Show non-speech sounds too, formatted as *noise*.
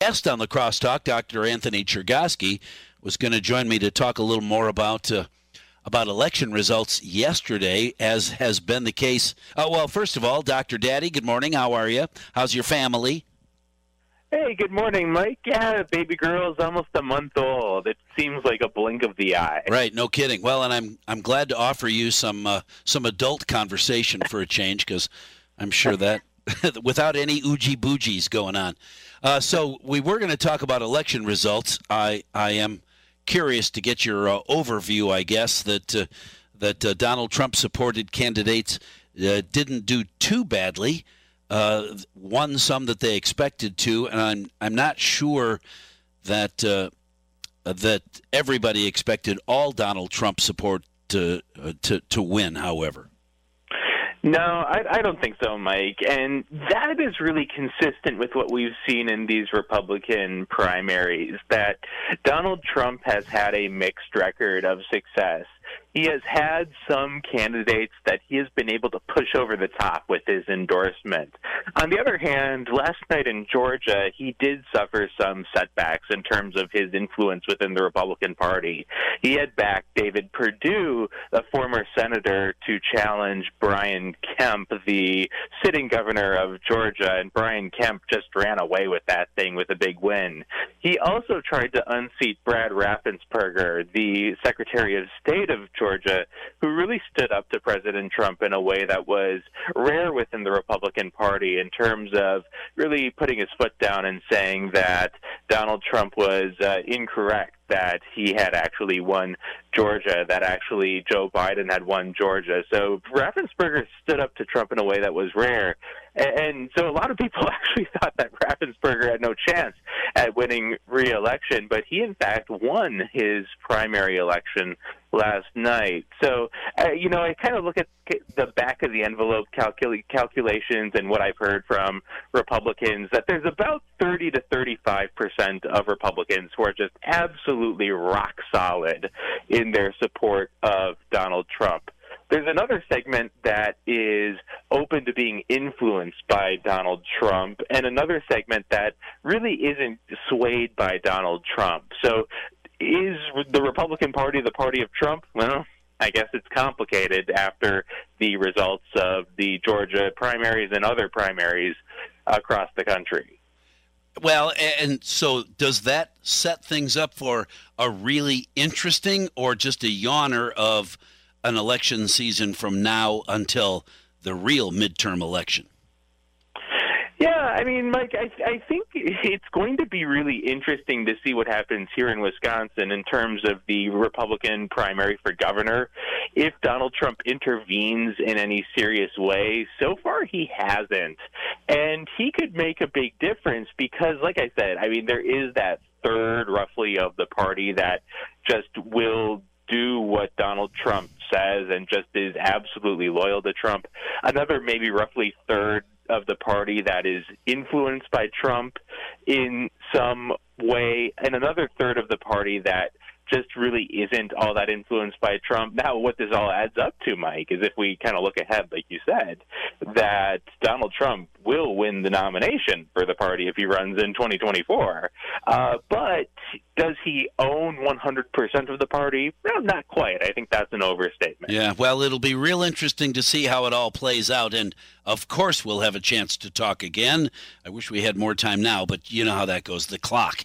guest on the Crosstalk, Dr. Anthony Chergosky, was going to join me to talk a little more about uh, about election results yesterday, as has been the case. Uh, well, first of all, Dr. Daddy, good morning. How are you? How's your family? Hey, good morning, Mike. Yeah, baby girl is almost a month old. It seems like a blink of the eye. Right, no kidding. Well, and I'm I'm glad to offer you some uh, some adult conversation for a change because I'm sure that *laughs* without any oogie boogies going on. Uh, so we were going to talk about election results. I I am curious to get your uh, overview. I guess that uh, that uh, Donald Trump supported candidates uh, didn't do too badly. Uh, won some that they expected to, and I'm I'm not sure that that everybody expected all Donald Trump support to to to win. However. No, I, I don't think so, Mike. And that is really consistent with what we've seen in these Republican primaries that Donald Trump has had a mixed record of success he has had some candidates that he has been able to push over the top with his endorsement. On the other hand, last night in Georgia, he did suffer some setbacks in terms of his influence within the Republican Party. He had backed David Perdue, a former senator, to challenge Brian Kemp, the sitting governor of Georgia, and Brian Kemp just ran away with that thing with a big win. He also tried to unseat Brad Raffensperger, the Secretary of State of Georgia, who really stood up to President Trump in a way that was rare within the Republican Party in terms of really putting his foot down and saying that Donald Trump was uh, incorrect that he had actually won Georgia, that actually Joe Biden had won Georgia. So Raffensperger stood up to Trump in a way that was rare. And so a lot of people *laughs* actually thought that Raffensperger had no chance at winning re-election, but he in fact won his primary election last night. So, uh, you know, I kind of look at the back of the envelope calcul- calculations and what I've heard from Republicans that there's about 30 to 35 percent of Republicans who are just absolutely rock solid in their support of Donald Trump. There's another segment that is open to being influenced by Donald Trump, and another segment that really isn't swayed by Donald Trump. So, is the Republican Party the party of Trump? Well, I guess it's complicated after the results of the Georgia primaries and other primaries across the country. Well, and so does that set things up for a really interesting or just a yawner of an election season from now until the real midterm election? Yeah, I mean, Mike, I, I think it's going to be really interesting to see what happens here in Wisconsin in terms of the Republican primary for governor. If Donald Trump intervenes in any serious way, so far he hasn't. And he could make a big difference because, like I said, I mean, there is that third, roughly, of the party that just will do what Donald Trump says and just is absolutely loyal to Trump. Another maybe roughly third of the party that is influenced by Trump in some way, and another third of the party that just really isn't all that influenced by Trump. Now, what this all adds up to, Mike, is if we kind of look ahead, like you said, that Donald Trump will win the nomination for the party if he runs in 2024. Uh, but does he own 100% of the party? Well, not quite. I think that's an overstatement. Yeah, well, it'll be real interesting to see how it all plays out. And of course, we'll have a chance to talk again. I wish we had more time now, but you know how that goes. The clock